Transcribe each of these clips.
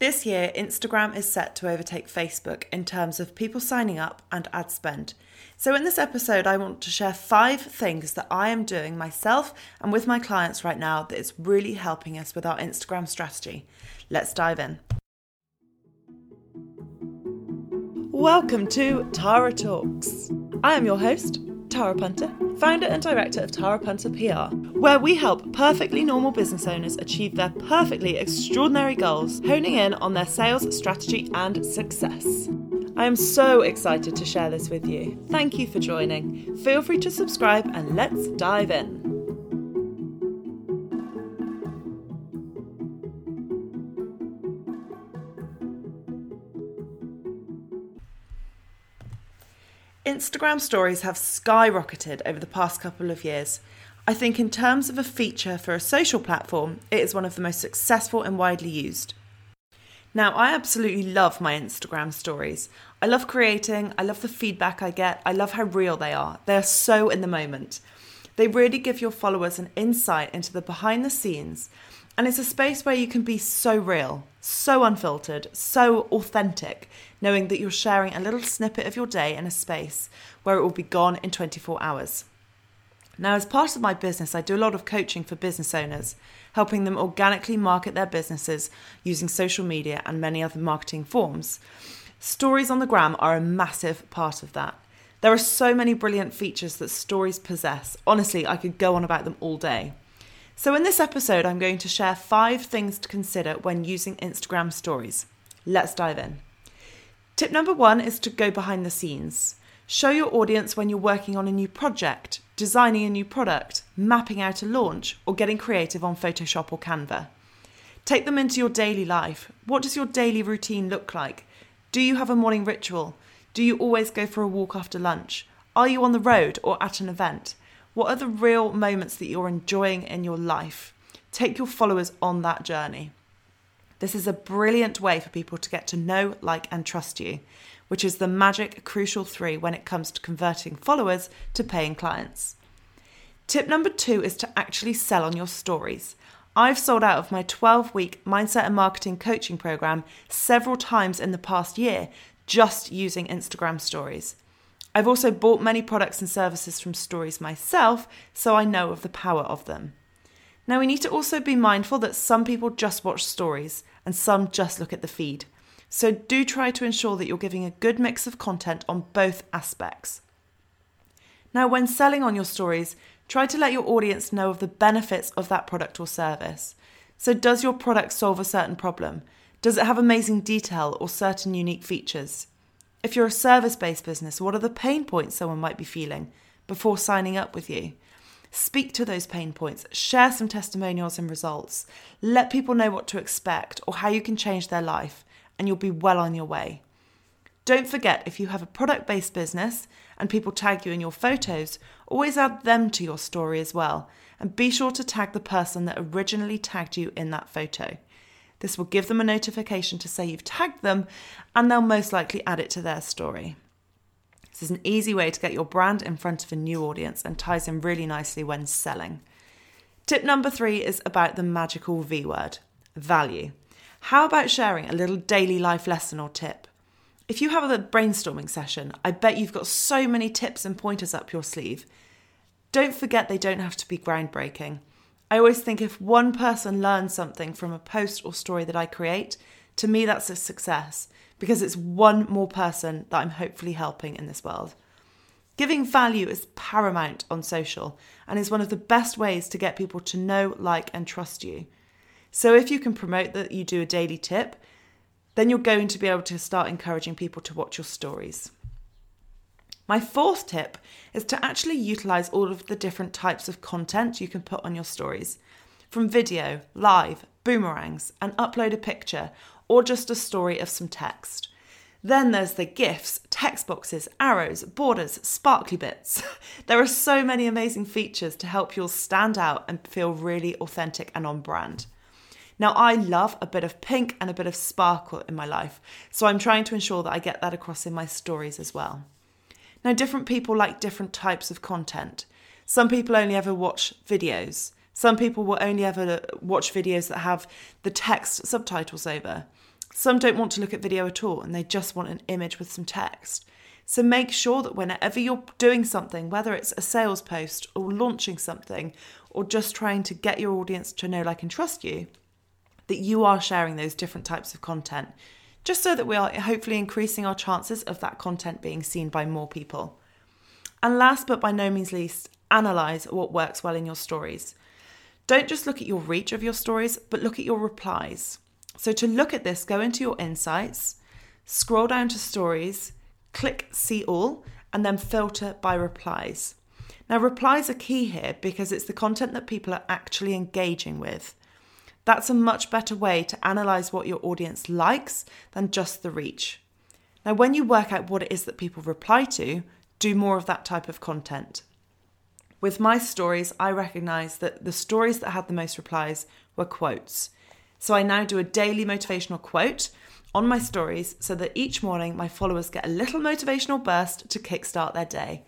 This year, Instagram is set to overtake Facebook in terms of people signing up and ad spend. So, in this episode, I want to share five things that I am doing myself and with my clients right now that is really helping us with our Instagram strategy. Let's dive in. Welcome to Tara Talks. I am your host, Tara Punter, founder and director of Tara Punter PR, where we help perfectly normal business owners achieve their perfectly extraordinary goals, honing in on their sales strategy and success. I am so excited to share this with you. Thank you for joining. Feel free to subscribe and let's dive in. Instagram stories have skyrocketed over the past couple of years. I think, in terms of a feature for a social platform, it is one of the most successful and widely used. Now, I absolutely love my Instagram stories. I love creating, I love the feedback I get, I love how real they are. They are so in the moment. They really give your followers an insight into the behind the scenes, and it's a space where you can be so real, so unfiltered, so authentic, knowing that you're sharing a little snippet of your day in a space where it will be gone in 24 hours. Now, as part of my business, I do a lot of coaching for business owners, helping them organically market their businesses using social media and many other marketing forms. Stories on the gram are a massive part of that. There are so many brilliant features that stories possess. Honestly, I could go on about them all day. So, in this episode, I'm going to share five things to consider when using Instagram stories. Let's dive in. Tip number one is to go behind the scenes. Show your audience when you're working on a new project, designing a new product, mapping out a launch, or getting creative on Photoshop or Canva. Take them into your daily life. What does your daily routine look like? Do you have a morning ritual? Do you always go for a walk after lunch? Are you on the road or at an event? What are the real moments that you're enjoying in your life? Take your followers on that journey. This is a brilliant way for people to get to know, like, and trust you which is the magic crucial three when it comes to converting followers to paying clients. Tip number two is to actually sell on your stories. I've sold out of my 12 week mindset and marketing coaching program several times in the past year just using Instagram stories. I've also bought many products and services from stories myself, so I know of the power of them. Now, we need to also be mindful that some people just watch stories and some just look at the feed. So do try to ensure that you're giving a good mix of content on both aspects. Now, when selling on your stories, try to let your audience know of the benefits of that product or service. So, does your product solve a certain problem? Does it have amazing detail or certain unique features? If you're a service based business, what are the pain points someone might be feeling before signing up with you? Speak to those pain points, share some testimonials and results, let people know what to expect or how you can change their life, and you'll be well on your way. Don't forget, if you have a product based business and people tag you in your photos, always add them to your story as well. And be sure to tag the person that originally tagged you in that photo. This will give them a notification to say you've tagged them, and they'll most likely add it to their story. This is an easy way to get your brand in front of a new audience and ties in really nicely when selling. Tip number three is about the magical V word value. How about sharing a little daily life lesson or tip? If you have a brainstorming session, I bet you've got so many tips and pointers up your sleeve. Don't forget they don't have to be groundbreaking. I always think if one person learns something from a post or story that I create, to me that's a success because it's one more person that I'm hopefully helping in this world. Giving value is paramount on social and is one of the best ways to get people to know, like, and trust you. So if you can promote that you do a daily tip, then you're going to be able to start encouraging people to watch your stories. My fourth tip is to actually utilize all of the different types of content you can put on your stories from video, live, boomerangs, and upload a picture or just a story of some text. Then there's the GIFs, text boxes, arrows, borders, sparkly bits. there are so many amazing features to help you stand out and feel really authentic and on brand. Now, I love a bit of pink and a bit of sparkle in my life, so I'm trying to ensure that I get that across in my stories as well. Now, different people like different types of content. Some people only ever watch videos. Some people will only ever watch videos that have the text subtitles over. Some don't want to look at video at all and they just want an image with some text. So make sure that whenever you're doing something, whether it's a sales post or launching something or just trying to get your audience to know, like, and trust you, that you are sharing those different types of content, just so that we are hopefully increasing our chances of that content being seen by more people. And last but by no means least, analyze what works well in your stories. Don't just look at your reach of your stories, but look at your replies. So, to look at this, go into your insights, scroll down to stories, click see all, and then filter by replies. Now, replies are key here because it's the content that people are actually engaging with. That's a much better way to analyze what your audience likes than just the reach. Now, when you work out what it is that people reply to, do more of that type of content. With my stories, I recognize that the stories that had the most replies were quotes. So I now do a daily motivational quote on my stories so that each morning my followers get a little motivational burst to kickstart their day.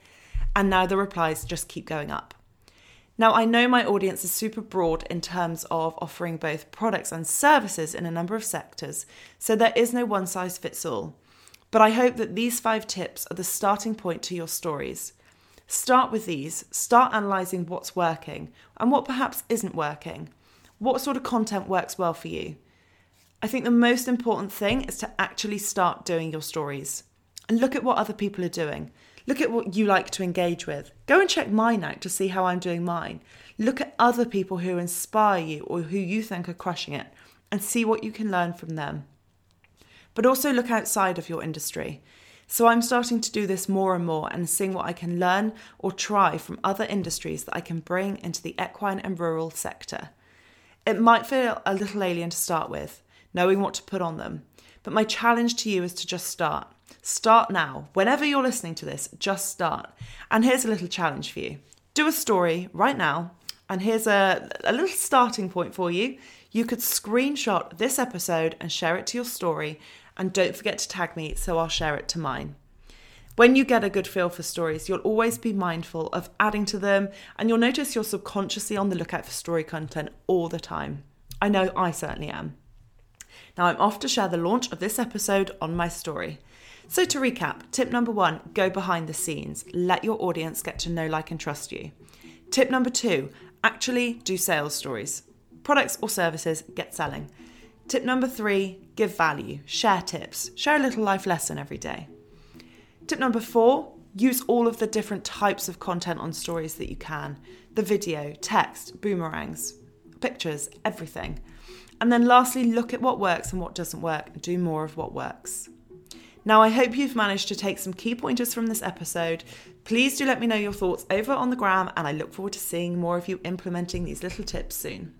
And now the replies just keep going up. Now, I know my audience is super broad in terms of offering both products and services in a number of sectors, so there is no one size fits all. But I hope that these five tips are the starting point to your stories. Start with these, start analysing what's working and what perhaps isn't working. What sort of content works well for you? I think the most important thing is to actually start doing your stories and look at what other people are doing. Look at what you like to engage with. Go and check mine out to see how I'm doing mine. Look at other people who inspire you or who you think are crushing it and see what you can learn from them. But also look outside of your industry. So I'm starting to do this more and more and seeing what I can learn or try from other industries that I can bring into the equine and rural sector. It might feel a little alien to start with, knowing what to put on them. But my challenge to you is to just start. Start now. Whenever you're listening to this, just start. And here's a little challenge for you do a story right now. And here's a, a little starting point for you. You could screenshot this episode and share it to your story. And don't forget to tag me so I'll share it to mine. When you get a good feel for stories, you'll always be mindful of adding to them, and you'll notice you're subconsciously on the lookout for story content all the time. I know I certainly am. Now I'm off to share the launch of this episode on my story. So, to recap, tip number one go behind the scenes. Let your audience get to know, like, and trust you. Tip number two actually do sales stories. Products or services, get selling. Tip number three give value, share tips, share a little life lesson every day. Tip number four use all of the different types of content on stories that you can the video, text, boomerangs, pictures, everything. And then lastly, look at what works and what doesn't work and do more of what works. Now, I hope you've managed to take some key pointers from this episode. Please do let me know your thoughts over on the gram, and I look forward to seeing more of you implementing these little tips soon.